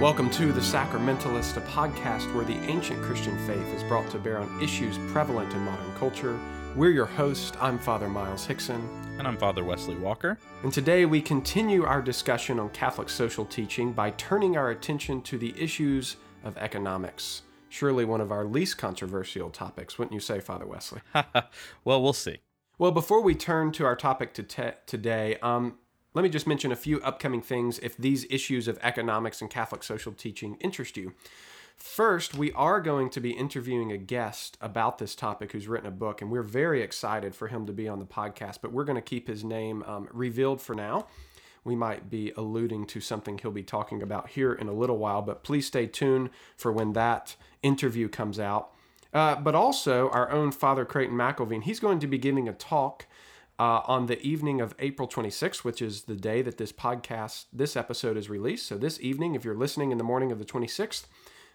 Welcome to The Sacramentalist, a podcast where the ancient Christian faith is brought to bear on issues prevalent in modern culture. We're your host. I'm Father Miles Hickson. And I'm Father Wesley Walker. And today we continue our discussion on Catholic social teaching by turning our attention to the issues of economics. Surely one of our least controversial topics, wouldn't you say, Father Wesley? well, we'll see. Well, before we turn to our topic to te- today, um, let me just mention a few upcoming things if these issues of economics and Catholic social teaching interest you. First, we are going to be interviewing a guest about this topic who's written a book, and we're very excited for him to be on the podcast, but we're going to keep his name um, revealed for now. We might be alluding to something he'll be talking about here in a little while, but please stay tuned for when that interview comes out. Uh, but also, our own Father Creighton McElveen, he's going to be giving a talk uh, on the evening of April 26th, which is the day that this podcast, this episode is released. So, this evening, if you're listening in the morning of the 26th,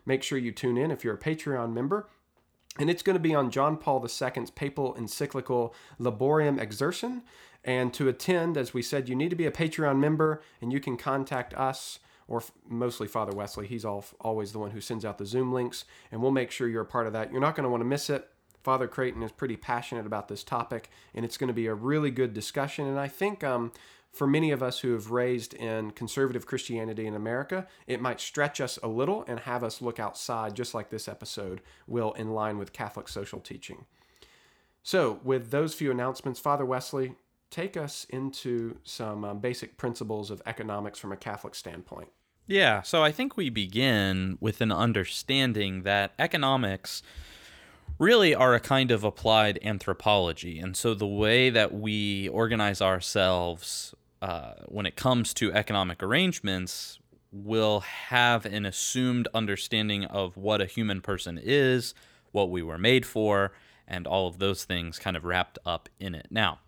make sure you tune in if you're a Patreon member. And it's going to be on John Paul II's papal encyclical Laborem Exercens. And to attend, as we said, you need to be a Patreon member, and you can contact us or mostly Father Wesley. He's all, always the one who sends out the Zoom links, and we'll make sure you're a part of that. You're not going to want to miss it. Father Creighton is pretty passionate about this topic, and it's going to be a really good discussion. And I think um, for many of us who have raised in conservative Christianity in America, it might stretch us a little and have us look outside, just like this episode will, in line with Catholic social teaching. So, with those few announcements, Father Wesley, take us into some um, basic principles of economics from a Catholic standpoint. Yeah, so I think we begin with an understanding that economics really are a kind of applied anthropology. And so the way that we organize ourselves uh, when it comes to economic arrangements will have an assumed understanding of what a human person is, what we were made for, and all of those things kind of wrapped up in it. Now,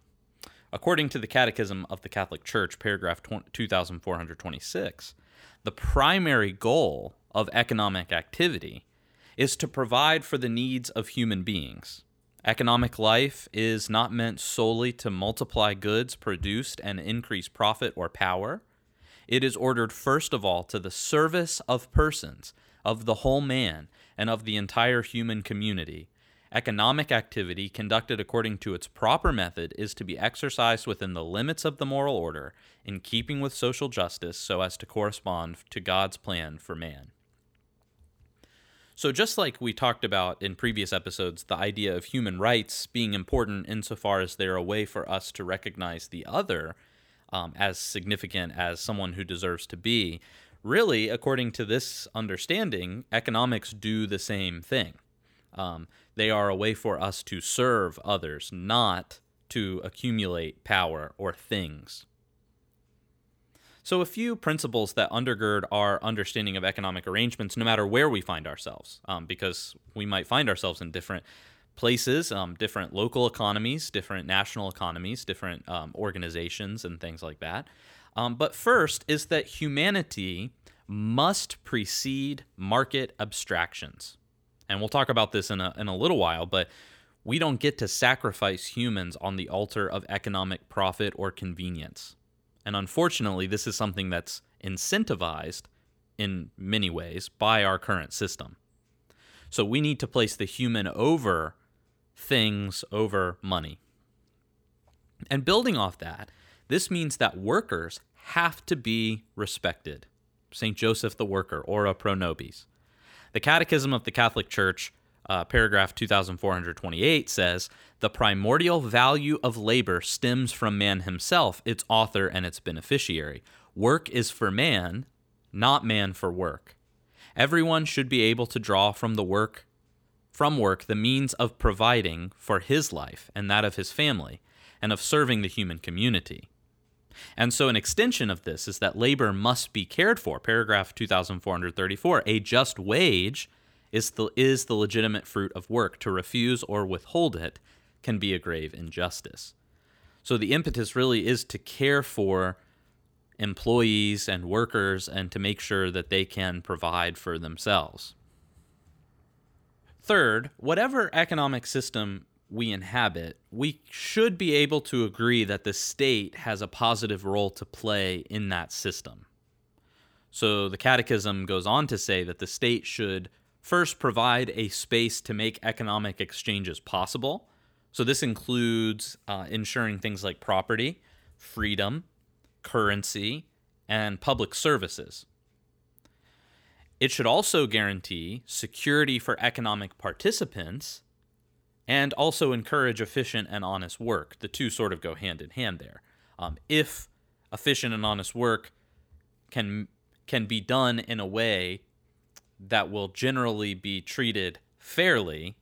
according to the Catechism of the Catholic Church, paragraph 2426, the primary goal of economic activity is to provide for the needs of human beings. Economic life is not meant solely to multiply goods produced and increase profit or power. It is ordered first of all to the service of persons, of the whole man, and of the entire human community. Economic activity conducted according to its proper method is to be exercised within the limits of the moral order, in keeping with social justice so as to correspond to God's plan for man. So, just like we talked about in previous episodes, the idea of human rights being important insofar as they're a way for us to recognize the other um, as significant as someone who deserves to be, really, according to this understanding, economics do the same thing. Um, they are a way for us to serve others, not to accumulate power or things. So, a few principles that undergird our understanding of economic arrangements, no matter where we find ourselves, um, because we might find ourselves in different places, um, different local economies, different national economies, different um, organizations, and things like that. Um, but first is that humanity must precede market abstractions. And we'll talk about this in a, in a little while, but we don't get to sacrifice humans on the altar of economic profit or convenience. And unfortunately, this is something that's incentivized in many ways by our current system. So we need to place the human over things, over money. And building off that, this means that workers have to be respected. St. Joseph the Worker, ora pro nobis. The Catechism of the Catholic Church uh, paragraph 2428 says the primordial value of labor stems from man himself, its author and its beneficiary. Work is for man, not man for work. Everyone should be able to draw from the work from work the means of providing for his life and that of his family and of serving the human community. And so, an extension of this is that labor must be cared for. Paragraph 2434 A just wage is the, is the legitimate fruit of work. To refuse or withhold it can be a grave injustice. So the impetus really is to care for employees and workers and to make sure that they can provide for themselves. Third, whatever economic system we inhabit, we should be able to agree that the state has a positive role to play in that system. So the Catechism goes on to say that the state should first provide a space to make economic exchanges possible. So this includes uh, ensuring things like property, freedom, currency, and public services. It should also guarantee security for economic participants and also encourage efficient and honest work. The two sort of go hand in hand there. Um, if efficient and honest work can can be done in a way that will generally be treated fairly,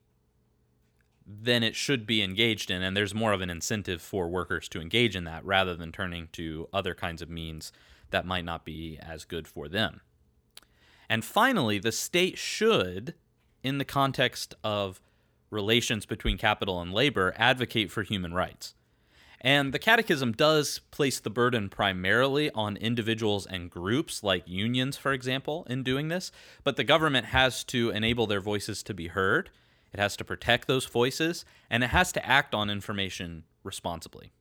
then it should be engaged in, and there's more of an incentive for workers to engage in that rather than turning to other kinds of means that might not be as good for them. And finally, the state should, in the context of relations between capital and labor, advocate for human rights. And the Catechism does place the burden primarily on individuals and groups, like unions, for example, in doing this, but the government has to enable their voices to be heard, it has to protect those voices, and it has to act on information responsibly.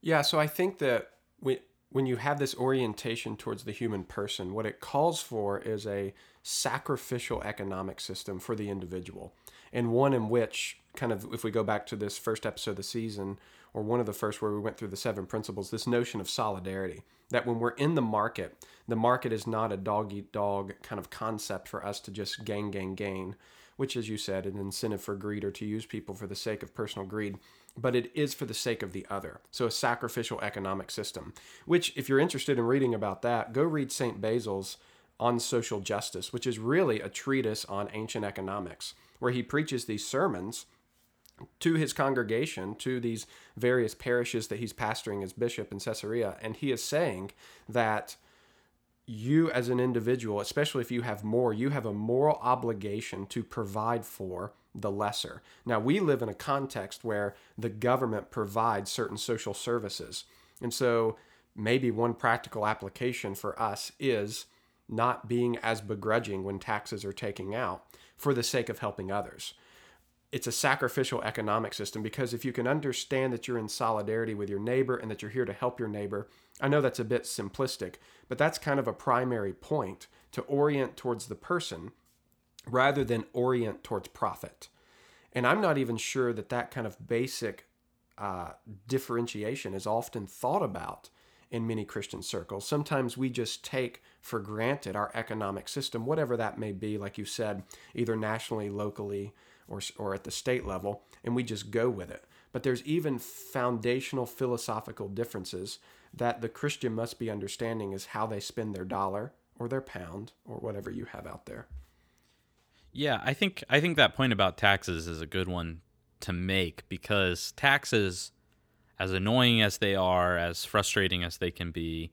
Yeah, so I think that we, when you have this orientation towards the human person, what it calls for is a sacrificial economic system for the individual, and one in which, kind of, if we go back to this first episode of the season, or one of the first where we went through the seven principles, this notion of solidarity. That when we're in the market, the market is not a dog eat dog kind of concept for us to just gain, gain, gain, which, as you said, an incentive for greed or to use people for the sake of personal greed but it is for the sake of the other. So, a sacrificial economic system, which, if you're interested in reading about that, go read St. Basil's On Social Justice, which is really a treatise on ancient economics, where he preaches these sermons to his congregation, to these various parishes that he's pastoring as bishop in Caesarea. And he is saying that you, as an individual, especially if you have more, you have a moral obligation to provide for the lesser. Now, we live in a context where the government provides certain social services. And so, maybe one practical application for us is not being as begrudging when taxes are taken out for the sake of helping others. It's a sacrificial economic system because if you can understand that you're in solidarity with your neighbor and that you're here to help your neighbor, I know that's a bit simplistic, but that's kind of a primary point to orient towards the person rather than orient towards profit. And I'm not even sure that that kind of basic uh, differentiation is often thought about in many Christian circles. Sometimes we just take for granted our economic system, whatever that may be, like you said, either nationally, locally, or, or at the state level, and we just go with it. But there's even foundational philosophical differences that the Christian must be understanding is how they spend their dollar or their pound or whatever you have out there. Yeah, I think I think that point about taxes is a good one to make because taxes, as annoying as they are, as frustrating as they can be,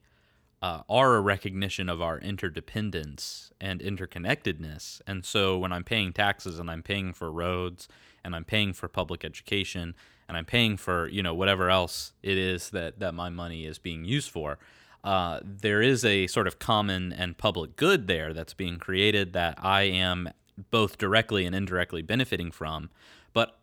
uh, are a recognition of our interdependence and interconnectedness. And so when I'm paying taxes and I'm paying for roads and I'm paying for public education and I'm paying for you know whatever else it is that that my money is being used for. Uh, there is a sort of common and public good there that's being created that I am both directly and indirectly benefiting from but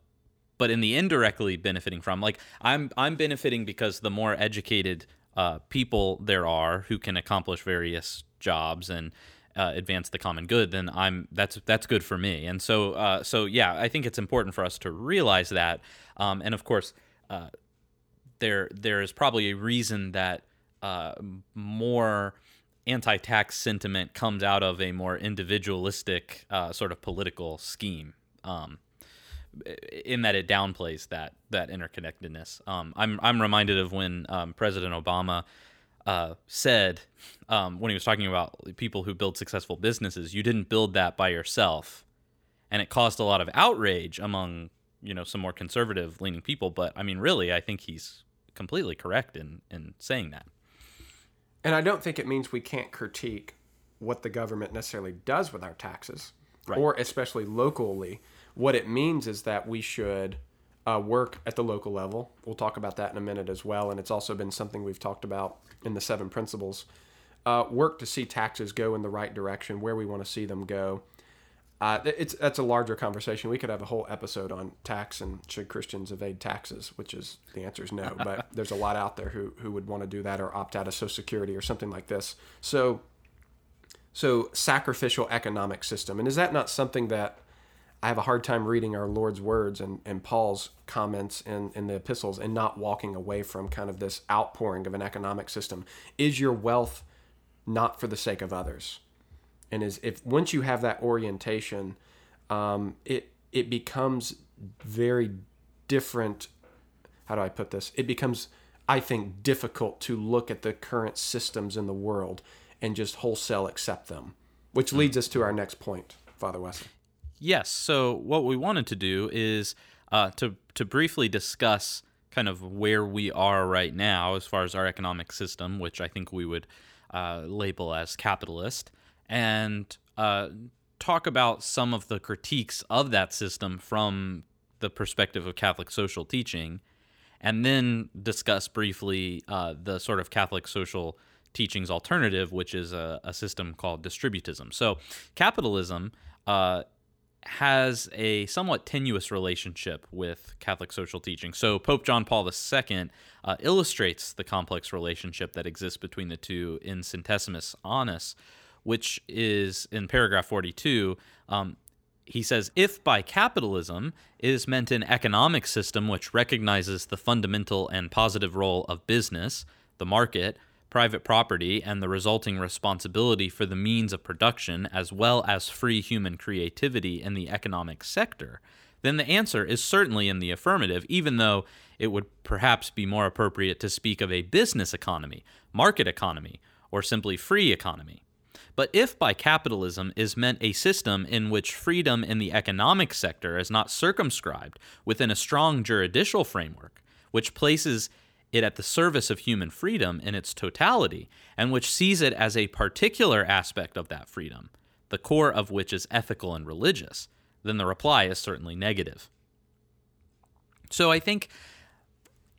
but in the indirectly benefiting from like i'm i'm benefiting because the more educated uh, people there are who can accomplish various jobs and uh, advance the common good, then I'm that's that's good for me. And so uh, so yeah, I think it's important for us to realize that. Um, and of course, uh, there there is probably a reason that uh, more anti-tax sentiment comes out of a more individualistic uh, sort of political scheme. Um, in that it downplays that that interconnectedness. Um, I'm I'm reminded of when um, President Obama uh, said um, when he was talking about people who build successful businesses, you didn't build that by yourself, and it caused a lot of outrage among you know some more conservative leaning people. But I mean, really, I think he's completely correct in in saying that. And I don't think it means we can't critique what the government necessarily does with our taxes, right. or especially locally. What it means is that we should uh, work at the local level. We'll talk about that in a minute as well. And it's also been something we've talked about in the seven principles. Uh, work to see taxes go in the right direction, where we want to see them go. Uh, it's that's a larger conversation. We could have a whole episode on tax and should Christians evade taxes, which is the answer is no. But there's a lot out there who who would want to do that or opt out of Social Security or something like this. So, so sacrificial economic system, and is that not something that I have a hard time reading our Lord's words and, and Paul's comments in, in the epistles and not walking away from kind of this outpouring of an economic system? Is your wealth not for the sake of others? and is if once you have that orientation, um, it it becomes very different. How do I put this? It becomes, I think, difficult to look at the current systems in the world and just wholesale accept them, which hmm. leads us to our next point, Father Wesley. Yes. So what we wanted to do is uh, to to briefly discuss kind of where we are right now as far as our economic system, which I think we would uh, label as capitalist and uh, talk about some of the critiques of that system from the perspective of Catholic social teaching, and then discuss briefly uh, the sort of Catholic social teachings alternative, which is a, a system called distributism. So, capitalism uh, has a somewhat tenuous relationship with Catholic social teaching. So, Pope John Paul II uh, illustrates the complex relationship that exists between the two in Centesimus Annus which is in paragraph 42. Um, he says, if by capitalism is meant an economic system which recognizes the fundamental and positive role of business, the market, private property, and the resulting responsibility for the means of production, as well as free human creativity in the economic sector, then the answer is certainly in the affirmative, even though it would perhaps be more appropriate to speak of a business economy, market economy, or simply free economy. But if by capitalism is meant a system in which freedom in the economic sector is not circumscribed within a strong juridical framework, which places it at the service of human freedom in its totality, and which sees it as a particular aspect of that freedom, the core of which is ethical and religious, then the reply is certainly negative. So I think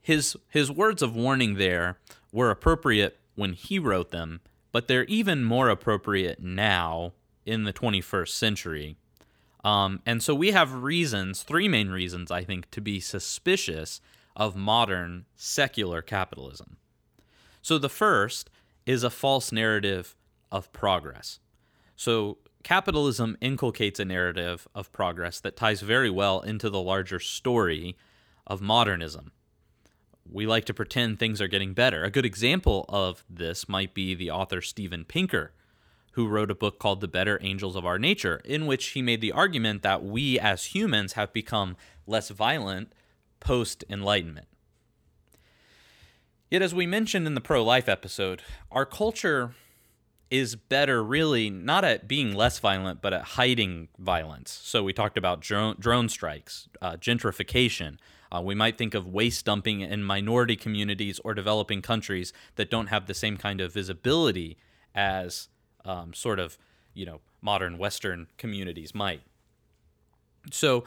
his his words of warning there were appropriate when he wrote them but they're even more appropriate now in the 21st century. Um, and so we have reasons, three main reasons, I think, to be suspicious of modern secular capitalism. So the first is a false narrative of progress. So capitalism inculcates a narrative of progress that ties very well into the larger story of modernism we like to pretend things are getting better. A good example of this might be the author Steven Pinker, who wrote a book called The Better Angels of Our Nature, in which he made the argument that we as humans have become less violent post Enlightenment. Yet, as we mentioned in the pro life episode, our culture is better really not at being less violent, but at hiding violence. So, we talked about drone, drone strikes, uh, gentrification, uh, we might think of waste dumping in minority communities or developing countries that don't have the same kind of visibility as um, sort of, you know, modern Western communities might. So,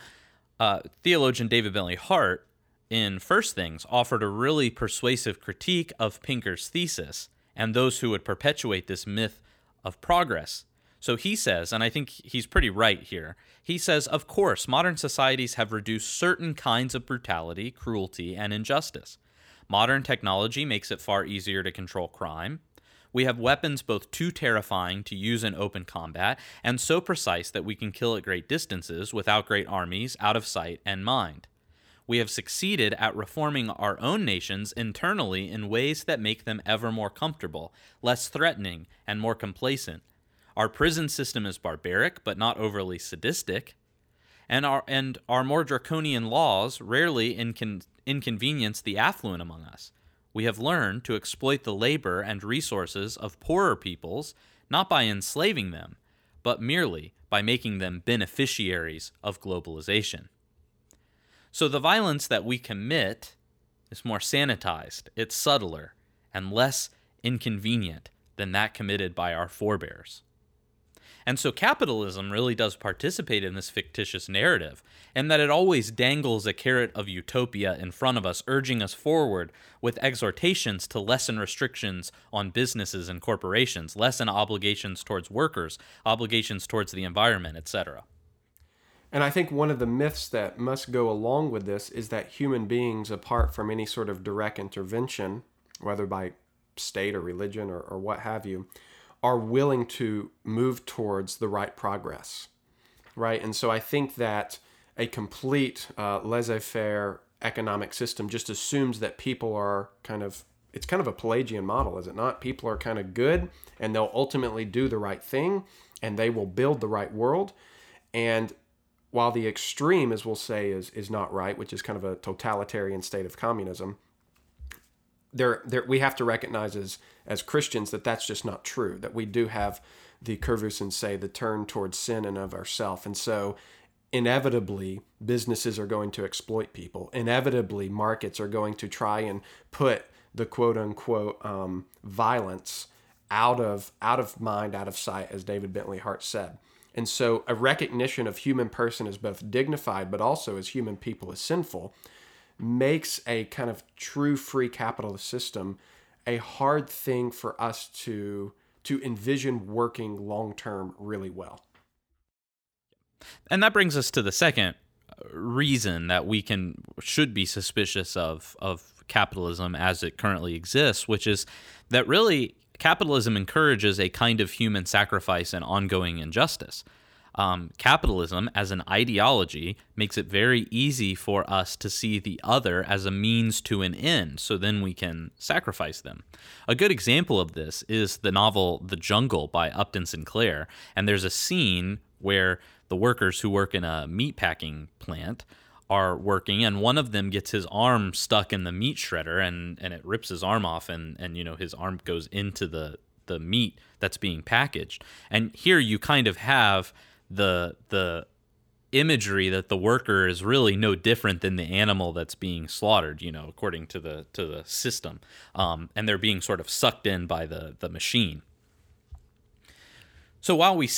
uh, theologian David Bentley Hart in First Things offered a really persuasive critique of Pinker's thesis and those who would perpetuate this myth of progress so he says, and I think he's pretty right here. He says, of course, modern societies have reduced certain kinds of brutality, cruelty, and injustice. Modern technology makes it far easier to control crime. We have weapons both too terrifying to use in open combat and so precise that we can kill at great distances without great armies out of sight and mind. We have succeeded at reforming our own nations internally in ways that make them ever more comfortable, less threatening, and more complacent our prison system is barbaric, but not overly sadistic. And our, and our more draconian laws rarely incon- inconvenience the affluent among us. We have learned to exploit the labor and resources of poorer peoples, not by enslaving them, but merely by making them beneficiaries of globalization. So the violence that we commit is more sanitized, it's subtler, and less inconvenient than that committed by our forebears. And so capitalism really does participate in this fictitious narrative, and that it always dangles a carrot of utopia in front of us, urging us forward with exhortations to lessen restrictions on businesses and corporations, lessen obligations towards workers, obligations towards the environment, etc. And I think one of the myths that must go along with this is that human beings, apart from any sort of direct intervention, whether by state or religion or, or what have you, are willing to move towards the right progress. Right. And so I think that a complete uh, laissez faire economic system just assumes that people are kind of it's kind of a Pelagian model, is it not? People are kind of good and they'll ultimately do the right thing and they will build the right world. And while the extreme, as we'll say, is is not right, which is kind of a totalitarian state of communism, there, there we have to recognize as as Christians that that's just not true. That we do have the curvus and say the turn towards sin and of ourself, and so inevitably businesses are going to exploit people. Inevitably, markets are going to try and put the quote unquote um, violence out of out of mind, out of sight, as David Bentley Hart said. And so, a recognition of human person as both dignified, but also as human people as sinful, makes a kind of true free capitalist system a hard thing for us to to envision working long term really well. And that brings us to the second uh, reason that we can should be suspicious of of capitalism as it currently exists, which is that really capitalism encourages a kind of human sacrifice and ongoing injustice. Um, capitalism as an ideology makes it very easy for us to see the other as a means to an end, so then we can sacrifice them. A good example of this is the novel The Jungle by Upton Sinclair, and there's a scene where the workers who work in a meatpacking plant are working and one of them gets his arm stuck in the meat shredder and and it rips his arm off and and you know his arm goes into the the meat that's being packaged. And here you kind of have the the imagery that the worker is really no different than the animal that's being slaughtered you know according to the to the system um, and they're being sort of sucked in by the the machine so while we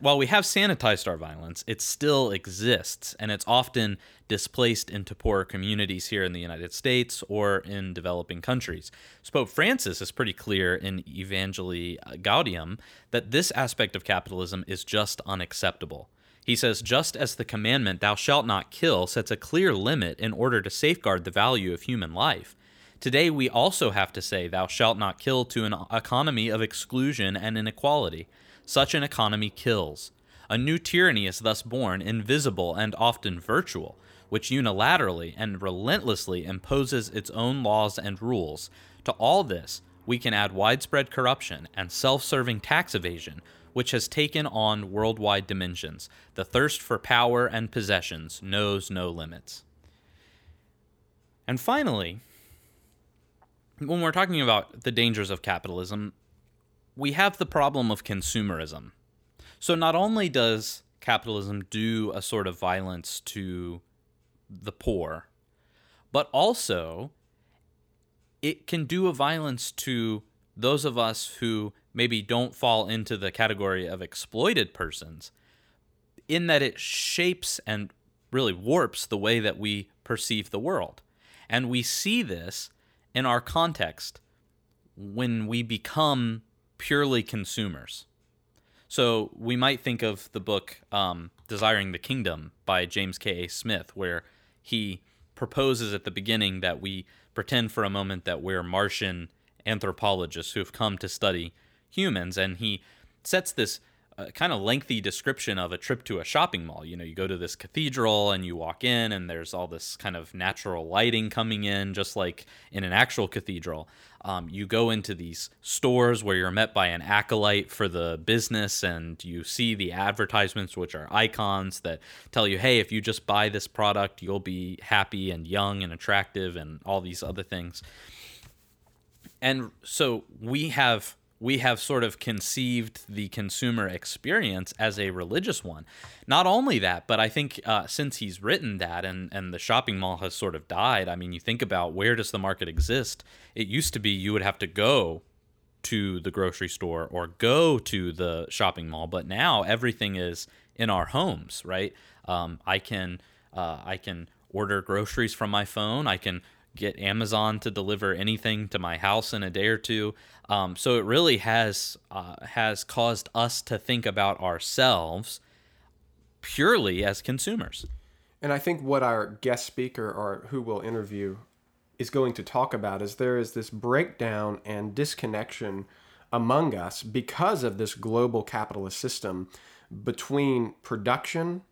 while we have sanitized our violence, it still exists, and it's often displaced into poorer communities here in the United States or in developing countries. So Pope Francis is pretty clear in Evangelii uh, Gaudium that this aspect of capitalism is just unacceptable. He says, just as the commandment, thou shalt not kill, sets a clear limit in order to safeguard the value of human life. Today, we also have to say, thou shalt not kill to an economy of exclusion and inequality. Such an economy kills. A new tyranny is thus born, invisible and often virtual, which unilaterally and relentlessly imposes its own laws and rules. To all this, we can add widespread corruption and self serving tax evasion, which has taken on worldwide dimensions. The thirst for power and possessions knows no limits. And finally, when we're talking about the dangers of capitalism, we have the problem of consumerism. So not only does capitalism do a sort of violence to the poor, but also it can do a violence to those of us who maybe don't fall into the category of exploited persons, in that it shapes and really warps the way that we perceive the world. And we see this in our context when we become purely consumers. So we might think of the book um, Desiring the Kingdom by James K.A. Smith, where he proposes at the beginning that we pretend for a moment that we're Martian anthropologists who have come to study humans. And he sets this a kind of lengthy description of a trip to a shopping mall. You know, you go to this cathedral and you walk in, and there's all this kind of natural lighting coming in, just like in an actual cathedral. Um, you go into these stores where you're met by an acolyte for the business, and you see the advertisements, which are icons that tell you, hey, if you just buy this product, you'll be happy and young and attractive, and all these other things. And so we have we have sort of conceived the consumer experience as a religious one. Not only that, but I think uh, since he's written that and, and the shopping mall has sort of died, I mean, you think about where does the market exist? It used to be you would have to go to the grocery store or go to the shopping mall, but now everything is in our homes, right? Um, I can uh, I can order groceries from my phone. I can get Amazon to deliver anything to my house in a day or two. Um, so it really has uh, has caused us to think about ourselves purely as consumers. And I think what our guest speaker or who we'll interview is going to talk about is there is this breakdown and disconnection among us because of this global capitalist system between production,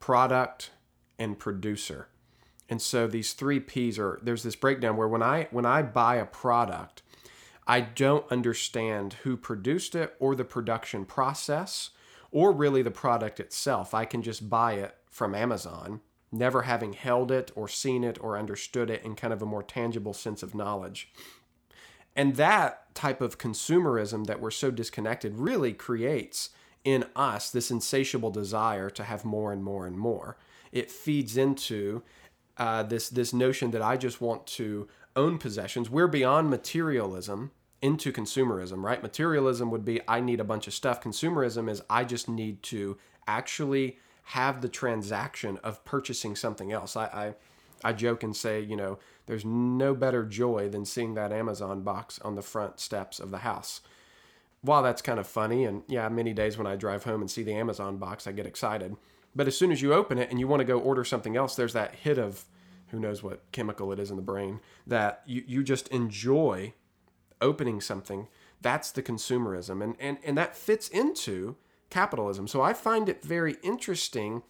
product, and producer. And so these three P's are there's this breakdown where when I when I buy a product, I don't understand who produced it or the production process or really the product itself. I can just buy it from Amazon, never having held it or seen it or understood it in kind of a more tangible sense of knowledge. And that type of consumerism that we're so disconnected really creates in us this insatiable desire to have more and more and more. It feeds into uh, this this notion that I just want to own possessions. We're beyond materialism into consumerism, right? Materialism would be I need a bunch of stuff. Consumerism is I just need to actually have the transaction of purchasing something else. I, I I joke and say, you know, there's no better joy than seeing that Amazon box on the front steps of the house. While that's kind of funny, and yeah, many days when I drive home and see the Amazon box, I get excited. But as soon as you open it and you want to go order something else, there's that hit of who knows what chemical it is in the brain that you, you just enjoy opening something. That's the consumerism. And, and, and that fits into capitalism. So I find it very interesting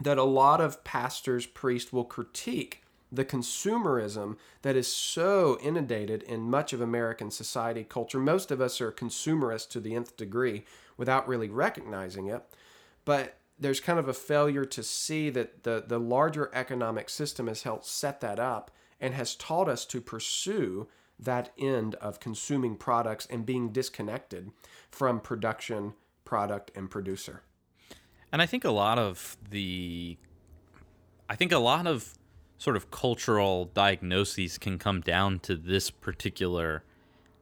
that a lot of pastors, priests will critique the consumerism that is so inundated in much of American society culture. Most of us are consumerists to the nth degree without really recognizing it. But there's kind of a failure to see that the, the larger economic system has helped set that up and has taught us to pursue that end of consuming products and being disconnected from production, product, and producer. And I think a lot of the, I think a lot of sort of cultural diagnoses can come down to this particular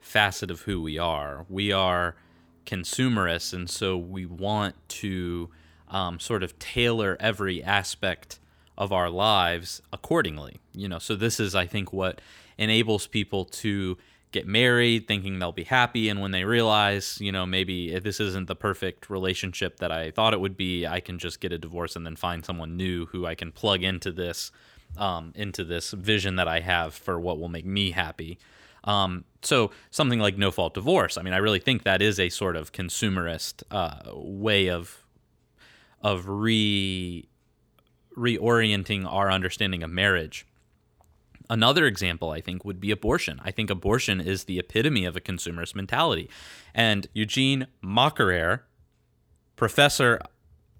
facet of who we are. We are consumerists, and so we want to um, sort of tailor every aspect of our lives accordingly. You know, so this is, I think, what enables people to get married thinking they'll be happy and when they realize you know maybe this isn't the perfect relationship that i thought it would be i can just get a divorce and then find someone new who i can plug into this um, into this vision that i have for what will make me happy um, so something like no fault divorce i mean i really think that is a sort of consumerist uh, way of of re reorienting our understanding of marriage Another example, I think, would be abortion. I think abortion is the epitome of a consumerist mentality. And Eugene McCarraher, professor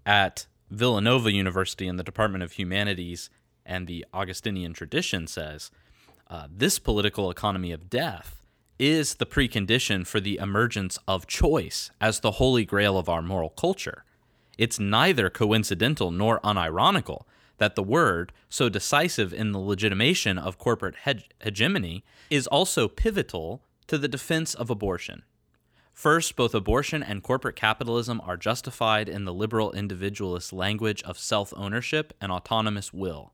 at Villanova University in the Department of Humanities and the Augustinian tradition, says uh, this political economy of death is the precondition for the emergence of choice as the holy grail of our moral culture. It's neither coincidental nor unironical that the word, so decisive in the legitimation of corporate hege- hegemony, is also pivotal to the defense of abortion. First, both abortion and corporate capitalism are justified in the liberal individualist language of self ownership and autonomous will.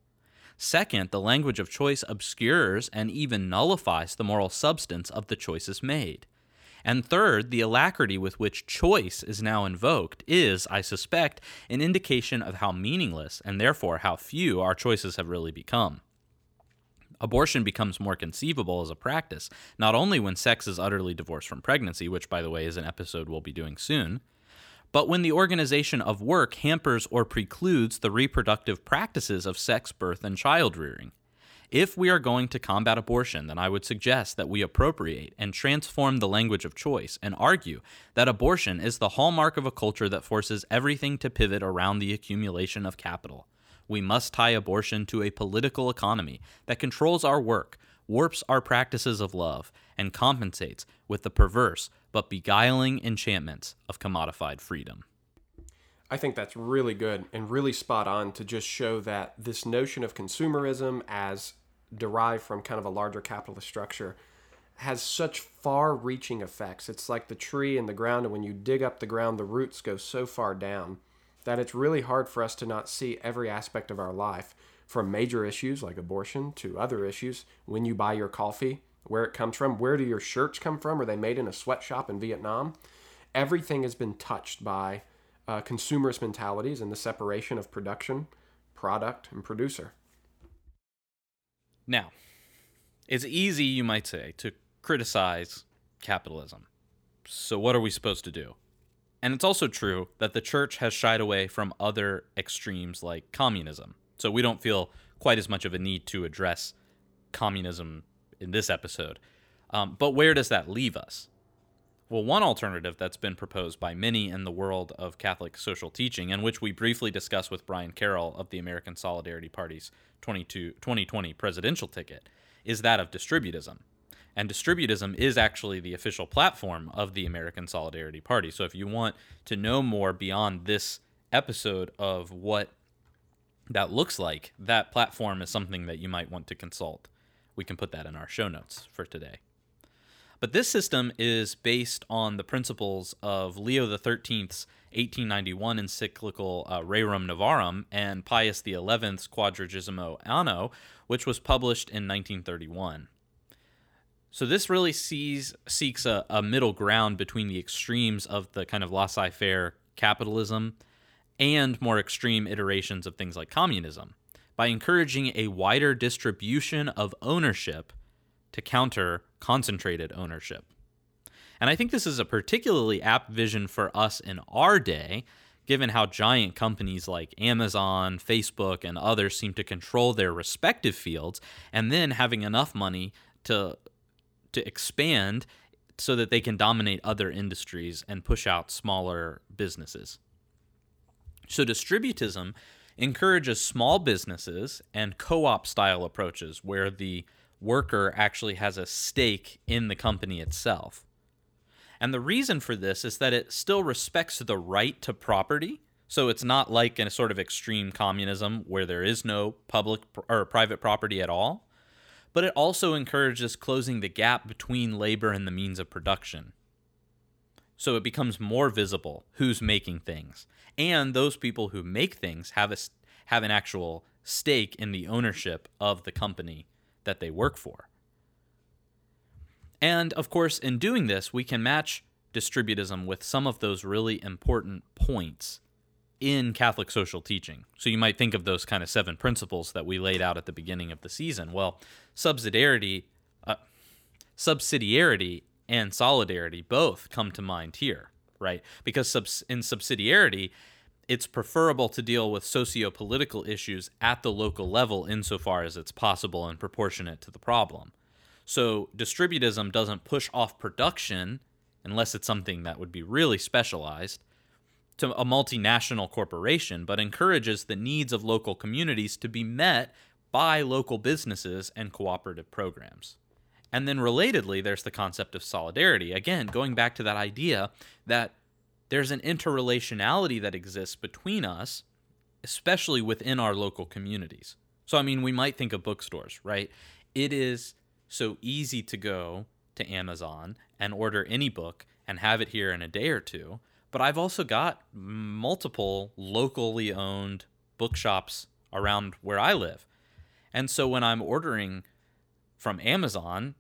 Second, the language of choice obscures and even nullifies the moral substance of the choices made. And third, the alacrity with which choice is now invoked is, I suspect, an indication of how meaningless and therefore how few our choices have really become. Abortion becomes more conceivable as a practice, not only when sex is utterly divorced from pregnancy, which, by the way, is an episode we'll be doing soon, but when the organization of work hampers or precludes the reproductive practices of sex, birth, and child rearing. If we are going to combat abortion, then I would suggest that we appropriate and transform the language of choice and argue that abortion is the hallmark of a culture that forces everything to pivot around the accumulation of capital. We must tie abortion to a political economy that controls our work, warps our practices of love, and compensates with the perverse but beguiling enchantments of commodified freedom. I think that's really good and really spot on to just show that this notion of consumerism as derived from kind of a larger capitalist structure has such far reaching effects. It's like the tree in the ground, and when you dig up the ground, the roots go so far down that it's really hard for us to not see every aspect of our life from major issues like abortion to other issues. When you buy your coffee, where it comes from, where do your shirts come from? Are they made in a sweatshop in Vietnam? Everything has been touched by uh, consumerist mentalities and the separation of production, product, and producer. Now, it's easy, you might say, to criticize capitalism. So, what are we supposed to do? And it's also true that the church has shied away from other extremes like communism. So, we don't feel quite as much of a need to address communism in this episode. Um, but where does that leave us? Well, one alternative that's been proposed by many in the world of Catholic social teaching, and which we briefly discussed with Brian Carroll of the American Solidarity Party's 2020 presidential ticket, is that of distributism. And distributism is actually the official platform of the American Solidarity Party. So if you want to know more beyond this episode of what that looks like, that platform is something that you might want to consult. We can put that in our show notes for today. But this system is based on the principles of Leo XIII's 1891 encyclical uh, Rerum Novarum and Pius XI's Quadragesimo Anno, which was published in 1931. So this really sees seeks a, a middle ground between the extremes of the kind of laissez-faire capitalism and more extreme iterations of things like communism by encouraging a wider distribution of ownership to counter concentrated ownership. And I think this is a particularly apt vision for us in our day, given how giant companies like Amazon, Facebook, and others seem to control their respective fields, and then having enough money to to expand so that they can dominate other industries and push out smaller businesses. So distributism encourages small businesses and co-op style approaches where the worker actually has a stake in the company itself. And the reason for this is that it still respects the right to property. So it's not like in a sort of extreme communism where there is no public or private property at all. But it also encourages closing the gap between labor and the means of production. So it becomes more visible who's making things. And those people who make things have a have an actual stake in the ownership of the company that they work for. And of course, in doing this, we can match distributism with some of those really important points in Catholic social teaching. So you might think of those kind of seven principles that we laid out at the beginning of the season. Well, subsidiarity, uh, subsidiarity and solidarity both come to mind here, right? Because subs- in subsidiarity, it's preferable to deal with socio-political issues at the local level insofar as it's possible and proportionate to the problem. So distributism doesn't push off production unless it's something that would be really specialized to a multinational corporation, but encourages the needs of local communities to be met by local businesses and cooperative programs. And then relatedly, there's the concept of solidarity. Again, going back to that idea that there's an interrelationality that exists between us, especially within our local communities. So, I mean, we might think of bookstores, right? It is so easy to go to Amazon and order any book and have it here in a day or two. But I've also got multiple locally owned bookshops around where I live. And so when I'm ordering from Amazon,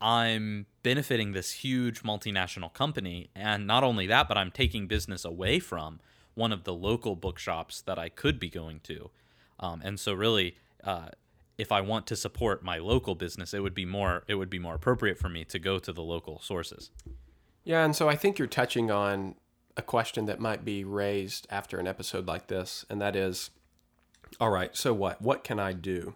I'm benefiting this huge multinational company. And not only that, but I'm taking business away from one of the local bookshops that I could be going to. Um, and so, really, uh, if I want to support my local business, it would be more it would be more appropriate for me to go to the local sources. Yeah, and so I think you're touching on a question that might be raised after an episode like this, and that is, all right, so what? What can I do?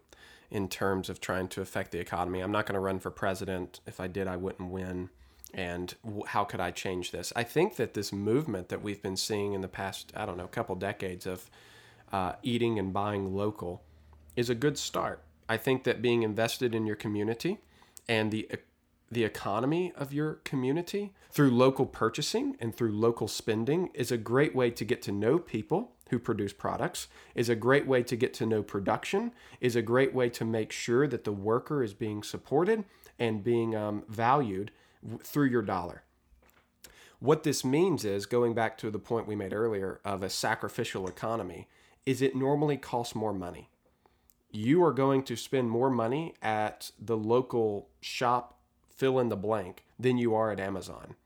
In terms of trying to affect the economy. I'm not going to run for president. If I did, I wouldn't win. And how could I change this? I think that this movement that we've been seeing in the past, I don't know, couple decades of uh, eating and buying local is a good start. I think that being invested in your community and the the economy of your community through local purchasing and through local spending is a great way to get to know people who produce products is a great way to get to know production is a great way to make sure that the worker is being supported and being um, valued through your dollar. What this means is going back to the point we made earlier of a sacrificial economy is it normally costs more money. You are going to spend more money at the local shop fill in the blank than you are at amazon.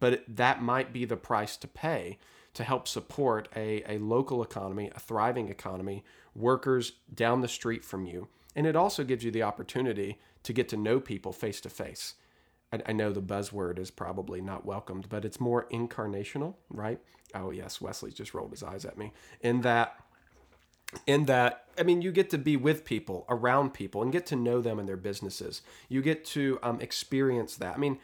But that might be the price to pay to help support a, a local economy, a thriving economy, workers down the street from you. And it also gives you the opportunity to get to know people face to face. I know the buzzword is probably not welcomed, but it's more incarnational, right? Oh yes, Wesley just rolled his eyes at me. In that in that i mean you get to be with people around people and get to know them and their businesses you get to um, experience that i mean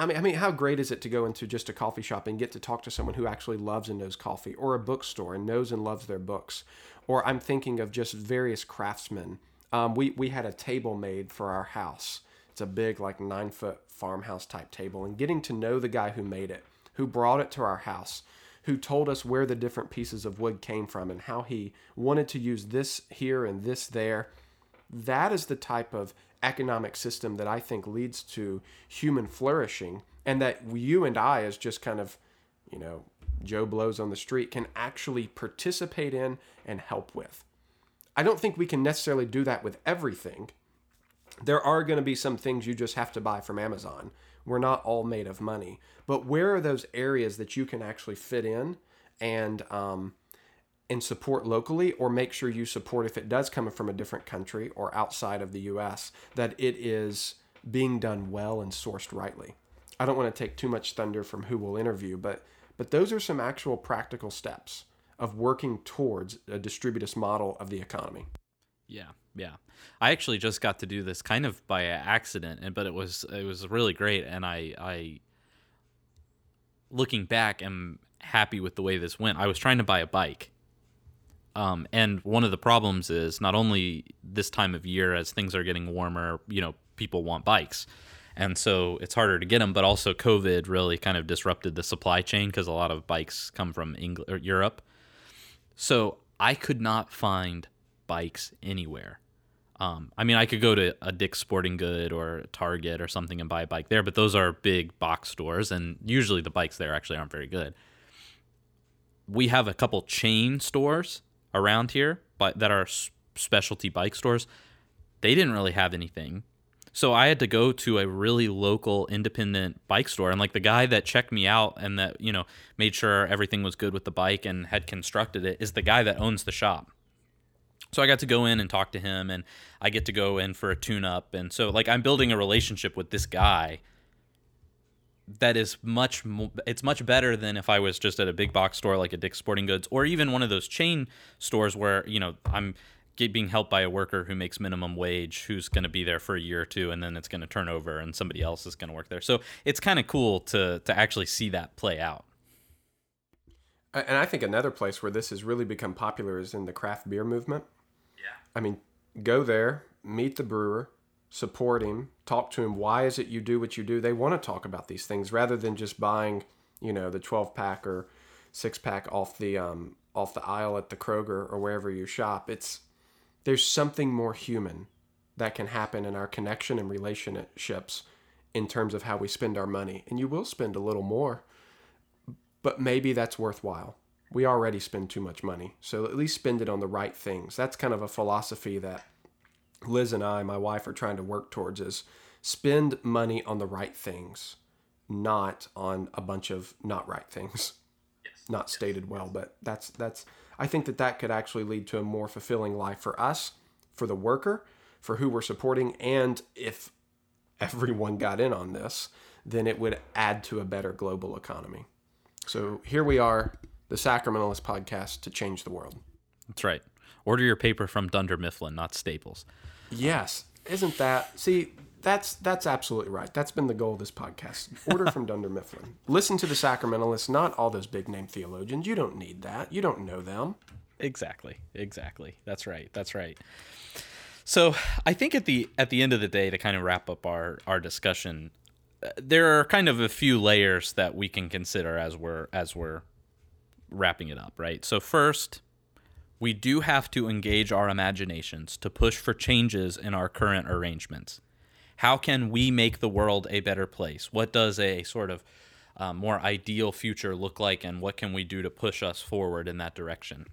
I mean, I mean, how great is it to go into just a coffee shop and get to talk to someone who actually loves and knows coffee, or a bookstore and knows and loves their books, or I'm thinking of just various craftsmen. Um, we we had a table made for our house. It's a big, like nine foot farmhouse type table, and getting to know the guy who made it, who brought it to our house, who told us where the different pieces of wood came from and how he wanted to use this here and this there. That is the type of economic system that I think leads to human flourishing, and that you and I, as just kind of, you know, Joe Blows on the street, can actually participate in and help with. I don't think we can necessarily do that with everything. There are going to be some things you just have to buy from Amazon we're not all made of money. But where are those areas that you can actually fit in and um, and support locally, or make sure you support if it does come from a different country or outside of the U.S. that it is being done well and sourced rightly. I don't want to take too much thunder from who we'll interview, but but those are some actual practical steps of working towards a distributist model of the economy. Yeah, yeah. I actually just got to do this kind of by accident, and but it was it was really great, and I I looking back am happy with the way this went. I was trying to buy a bike. Um, and one of the problems is not only this time of year as things are getting warmer, you know, people want bikes. And so it's harder to get them, but also COVID really kind of disrupted the supply chain because a lot of bikes come from England or Europe. So I could not find bikes anywhere. Um, I mean, I could go to a Dick's Sporting Good or Target or something and buy a bike there, but those are big box stores, and usually the bikes there actually aren't very good. We have a couple chain stores around here, but that are specialty bike stores. They didn't really have anything, so I had to go to a really local independent bike store, and like the guy that checked me out and that you know made sure everything was good with the bike and had constructed it is the guy that owns the shop. So I got to go in and talk to him, and I get to go in for a tune up. And so, like, I'm building a relationship with this guy that is much mo- it's much better than if I was just at a big box store like a Dick's Sporting Goods or even one of those chain stores where you know I'm being helped by a worker who makes minimum wage who's going to be there for a year or two and then it's going to turn over and somebody else is going to work there. So it's kind of cool to to actually see that play out. And I think another place where this has really become popular is in the craft beer movement. Yeah. I mean, go there, meet the brewer, support him, talk to him. Why is it you do what you do? They want to talk about these things rather than just buying, you know, the 12 pack or six pack off the um, off the aisle at the Kroger or wherever you shop. It's there's something more human that can happen in our connection and relationships in terms of how we spend our money. And you will spend a little more, but maybe that's worthwhile we already spend too much money. So at least spend it on the right things. That's kind of a philosophy that Liz and I, my wife, are trying to work towards is spend money on the right things, not on a bunch of not right things. Yes. Not yes. stated well, but that's that's I think that that could actually lead to a more fulfilling life for us, for the worker, for who we're supporting, and if everyone got in on this, then it would add to a better global economy. So here we are the Sacramentalist podcast to change the world. That's right. Order your paper from Dunder Mifflin, not Staples. Yes, isn't that? See, that's that's absolutely right. That's been the goal of this podcast. Order from Dunder Mifflin. Listen to the Sacramentalists, not all those big name theologians. You don't need that. You don't know them. Exactly. Exactly. That's right. That's right. So I think at the at the end of the day, to kind of wrap up our our discussion, uh, there are kind of a few layers that we can consider as we're as we're wrapping it up, right? So, first, we do have to engage our imaginations to push for changes in our current arrangements. How can we make the world a better place? What does a sort of uh, more ideal future look like, and what can we do to push us forward in that direction?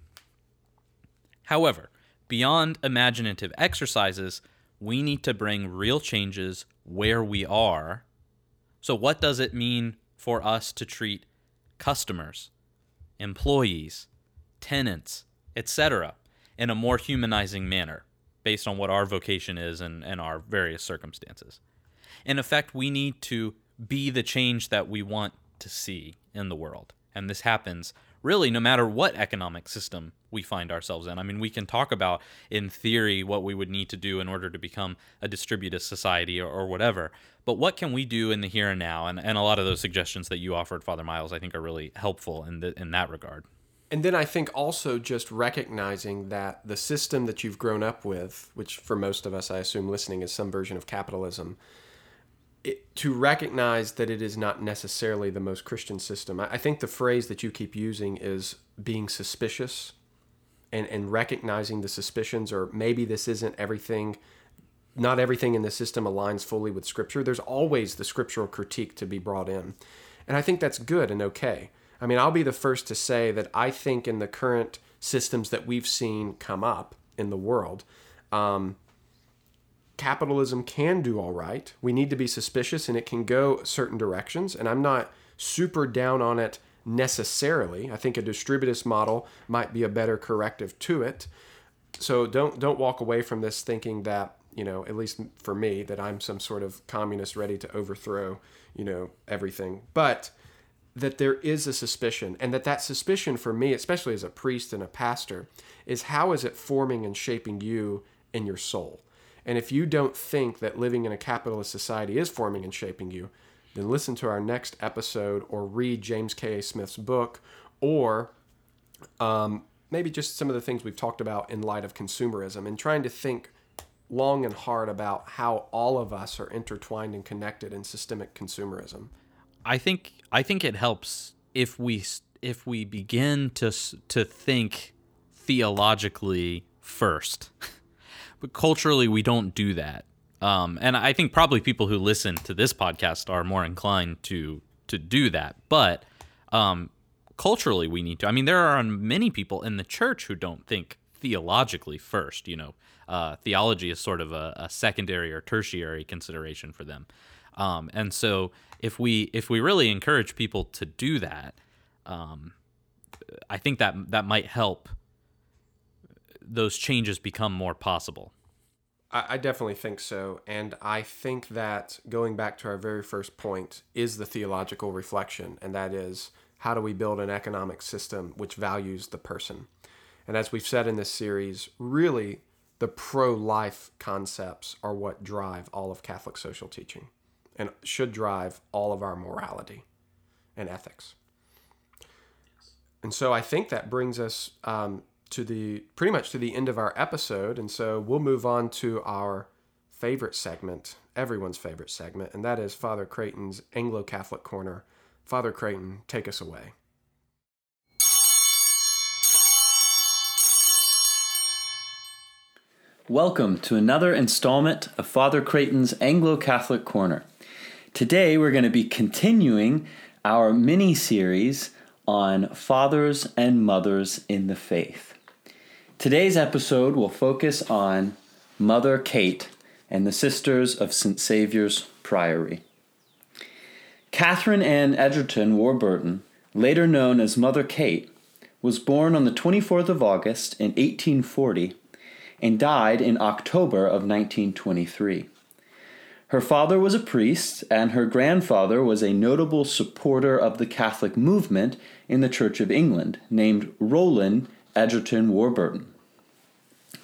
However, beyond imaginative exercises, we need to bring real changes where we are. So, what does it mean for us to treat customers, employees, tenants, etc., in a more humanizing manner based on what our vocation is and, and our various circumstances. In effect, we need to be the change that we want to see in the world. And this happens really no matter what economic system we find ourselves in. I mean, we can talk about in theory what we would need to do in order to become a distributive society or, or whatever, but what can we do in the here and now? And, and a lot of those suggestions that you offered, Father Miles, I think are really helpful in, the, in that regard. And then I think also just recognizing that the system that you've grown up with, which for most of us, I assume listening, is some version of capitalism, it, to recognize that it is not necessarily the most Christian system. I, I think the phrase that you keep using is being suspicious and, and recognizing the suspicions, or maybe this isn't everything, not everything in the system aligns fully with Scripture. There's always the scriptural critique to be brought in. And I think that's good and okay. I mean, I'll be the first to say that I think in the current systems that we've seen come up in the world, um, capitalism can do all right. We need to be suspicious and it can go certain directions. And I'm not super down on it necessarily. I think a distributist model might be a better corrective to it. So don't don't walk away from this thinking that you know at least for me that I'm some sort of communist ready to overthrow you know everything. But that there is a suspicion and that that suspicion for me especially as a priest and a pastor is how is it forming and shaping you in your soul? And if you don't think that living in a capitalist society is forming and shaping you then listen to our next episode or read james k.a smith's book or um, maybe just some of the things we've talked about in light of consumerism and trying to think long and hard about how all of us are intertwined and connected in systemic consumerism I think I think it helps if we if we begin to to think theologically first. but culturally we don't do that. Um, and I think probably people who listen to this podcast are more inclined to to do that. But um, culturally we need to. I mean, there are many people in the church who don't think theologically first. You know, uh, theology is sort of a, a secondary or tertiary consideration for them. Um, and so if we if we really encourage people to do that, um, I think that that might help those changes become more possible. I, definitely think so. And I think that going back to our very first point is the theological reflection, and that is how do we build an economic system which values the person? And as we've said in this series, really the pro life concepts are what drive all of Catholic social teaching and should drive all of our morality and ethics. And so I think that brings us um, to the pretty much to the end of our episode. And so we'll move on to our favorite segment, everyone's favorite segment, and that is Father Creighton's Anglo Catholic Corner. Father Creighton, take us away. Welcome to another installment of Father Creighton's Anglo Catholic Corner. Today, we're going to be continuing our mini series on fathers and mothers in the faith. Today's episode will focus on Mother Kate and the Sisters of St. Saviour's Priory. Catherine Ann Egerton Warburton, later known as Mother Kate, was born on the 24th of August in 1840 and died in October of 1923. Her father was a priest, and her grandfather was a notable supporter of the Catholic movement in the Church of England, named Rowland Egerton Warburton.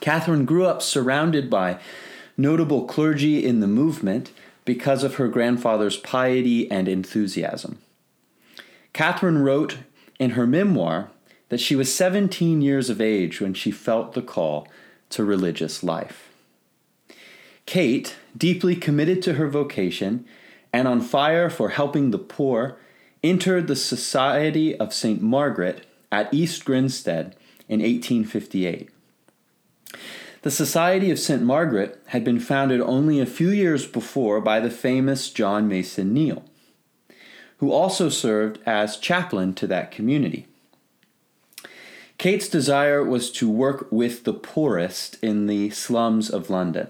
Catherine grew up surrounded by notable clergy in the movement because of her grandfather's piety and enthusiasm. Catherine wrote in her memoir that she was 17 years of age when she felt the call to religious life. Kate, deeply committed to her vocation and on fire for helping the poor, entered the Society of St. Margaret at East Grinstead in 1858. The Society of St. Margaret had been founded only a few years before by the famous John Mason Neale, who also served as chaplain to that community. Kate's desire was to work with the poorest in the slums of London.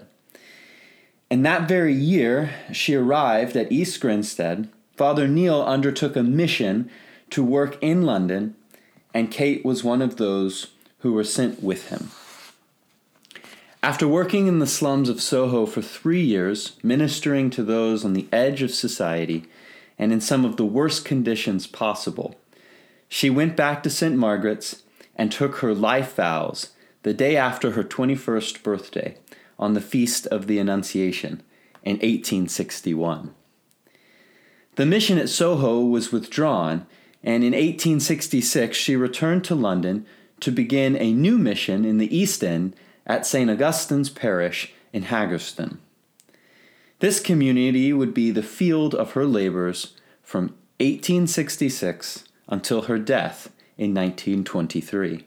And that very year, she arrived at East Grinstead Father Neale undertook a mission to work in London, and Kate was one of those who were sent with him. After working in the slums of Soho for three years, ministering to those on the edge of society and in some of the worst conditions possible, she went back to St. Margaret's and took her life vows the day after her 21st birthday on the Feast of the Annunciation in 1861. The mission at Soho was withdrawn, and in 1866 she returned to London to begin a new mission in the East End at St. Augustine's Parish in Haggerston. This community would be the field of her labors from 1866 until her death in 1923.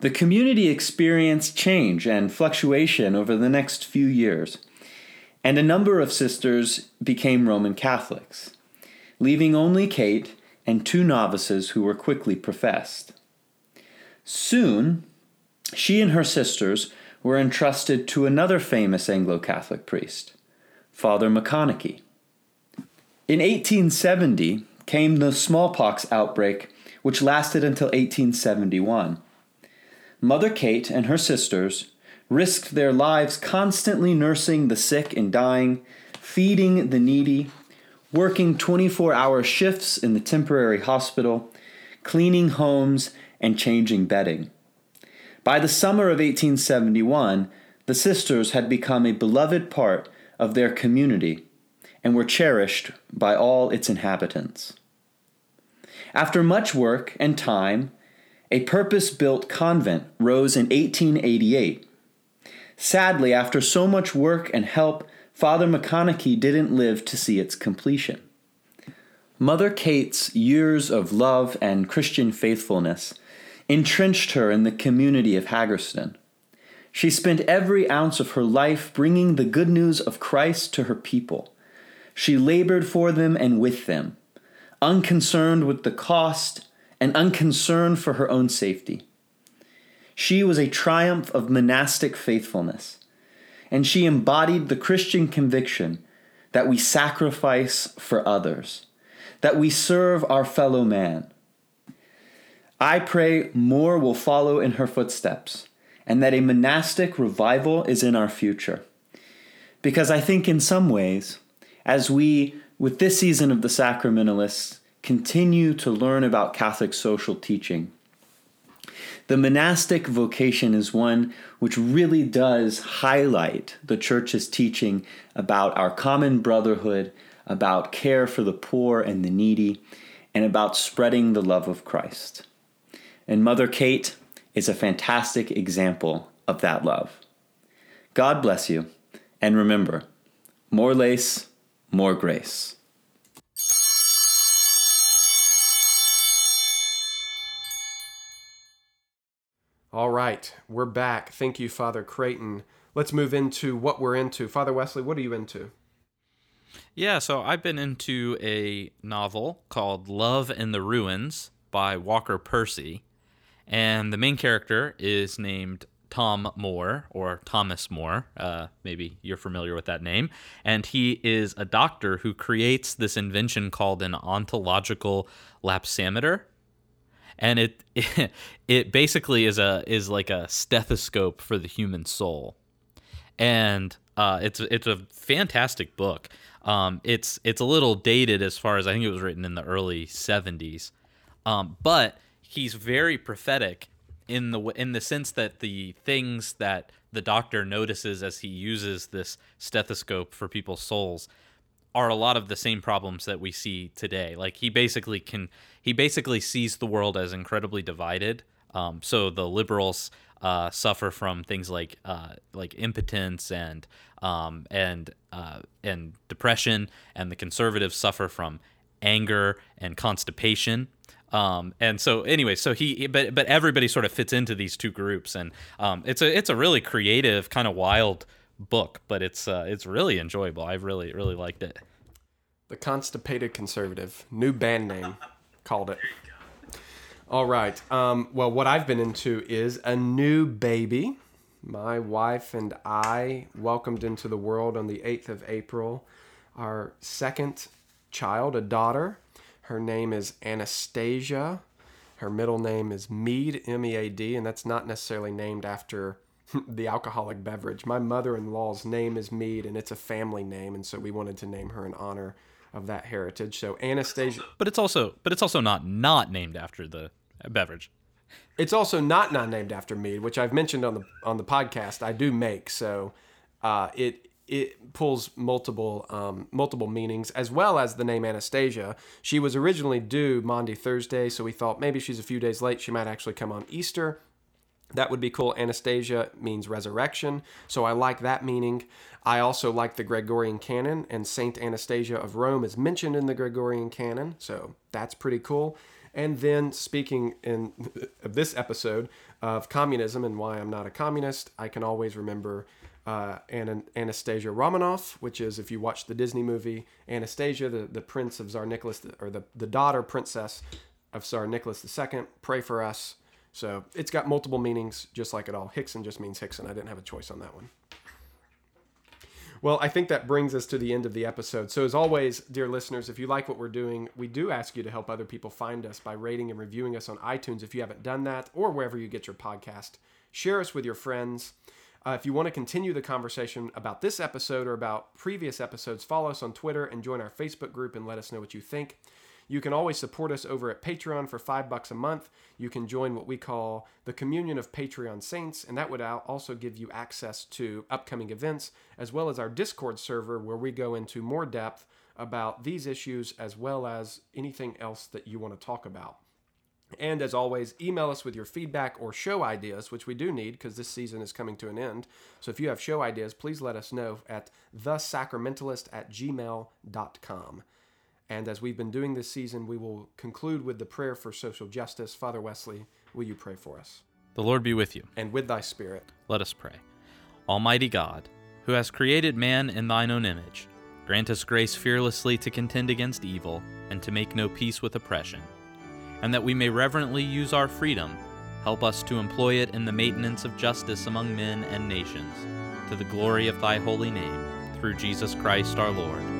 The community experienced change and fluctuation over the next few years, and a number of sisters became Roman Catholics, leaving only Kate and two novices who were quickly professed. Soon, she and her sisters were entrusted to another famous Anglo Catholic priest, Father Mackonochie. In 1870 came the smallpox outbreak, which lasted until 1871. Mother Kate and her sisters risked their lives constantly nursing the sick and dying, feeding the needy, working 24 hour shifts in the temporary hospital, cleaning homes, and changing bedding. By the summer of 1871, the sisters had become a beloved part of their community and were cherished by all its inhabitants. After much work and time, a purpose built convent rose in 1888. Sadly, after so much work and help, Father Mackonochie didn't live to see its completion. Mother Kate's years of love and Christian faithfulness entrenched her in the community of Haggerston. She spent every ounce of her life bringing the good news of Christ to her people. She labored for them and with them, unconcerned with the cost and unconcerned for her own safety. She was a triumph of monastic faithfulness, and she embodied the Christian conviction that we sacrifice for others, that we serve our fellow man, I pray more will follow in her footsteps and that a monastic revival is in our future. Because I think, in some ways, as we, with this season of the Sacramentalists, continue to learn about Catholic social teaching, the monastic vocation is one which really does highlight the Church's teaching about our common brotherhood, about care for the poor and the needy, and about spreading the love of Christ. And Mother Kate is a fantastic example of that love. God bless you, and remember more lace, more grace. All right, we're back. Thank you, Father Creighton. Let's move into what we're into. Father Wesley, what are you into? Yeah, so I've been into a novel called Love in the Ruins by Walker Percy. And the main character is named Tom More or Thomas More. Uh, maybe you're familiar with that name. And he is a doctor who creates this invention called an ontological lapsometer. And it, it it basically is a is like a stethoscope for the human soul, and uh, it's it's a fantastic book. Um, it's it's a little dated as far as I think it was written in the early '70s, um, but he's very prophetic in the in the sense that the things that the doctor notices as he uses this stethoscope for people's souls are a lot of the same problems that we see today. Like he basically can he basically sees the world as incredibly divided. Um, so the liberals uh, suffer from things like uh, like impotence and um, and uh, and depression, and the conservatives suffer from anger and constipation. Um, and so anyway, so he but but everybody sort of fits into these two groups, and um, it's a it's a really creative, kind of wild book, but it's uh, it's really enjoyable. I really really liked it. The Constipated Conservative, new band name, called it. All right. Um, well, what I've been into is a new baby. My wife and I welcomed into the world on the 8th of April our second child, a daughter. Her name is Anastasia. Her middle name is Mead, M E A D, and that's not necessarily named after the alcoholic beverage. My mother in law's name is Mead, and it's a family name, and so we wanted to name her in honor of that heritage. So Anastasia. But it's also but it's also not not named after the beverage. It's also not not named after mead, which I've mentioned on the on the podcast. I do make so uh, it it pulls multiple um, multiple meanings as well as the name Anastasia. She was originally due Monday Thursday, so we thought maybe she's a few days late. She might actually come on Easter. That would be cool. Anastasia means resurrection, so I like that meaning. I also like the Gregorian canon, and Saint Anastasia of Rome is mentioned in the Gregorian canon, so that's pretty cool. And then, speaking in this episode of communism and why I'm not a communist, I can always remember uh, Anastasia Romanoff, which is, if you watch the Disney movie, Anastasia, the, the prince of Tsar Nicholas, or the, the daughter princess of Tsar Nicholas II. Pray for us. So it's got multiple meanings, just like it all. Hickson just means Hickson. I didn't have a choice on that one. Well, I think that brings us to the end of the episode. So, as always, dear listeners, if you like what we're doing, we do ask you to help other people find us by rating and reviewing us on iTunes if you haven't done that, or wherever you get your podcast. Share us with your friends. Uh, if you want to continue the conversation about this episode or about previous episodes, follow us on Twitter and join our Facebook group and let us know what you think. You can always support us over at Patreon for five bucks a month. You can join what we call the Communion of Patreon Saints, and that would also give you access to upcoming events, as well as our Discord server where we go into more depth about these issues as well as anything else that you want to talk about. And as always, email us with your feedback or show ideas, which we do need because this season is coming to an end. So if you have show ideas, please let us know at thesacramentalist at gmail.com. And as we've been doing this season, we will conclude with the prayer for social justice. Father Wesley, will you pray for us? The Lord be with you. And with thy spirit. Let us pray. Almighty God, who has created man in thine own image, grant us grace fearlessly to contend against evil and to make no peace with oppression. And that we may reverently use our freedom, help us to employ it in the maintenance of justice among men and nations, to the glory of thy holy name, through Jesus Christ our Lord.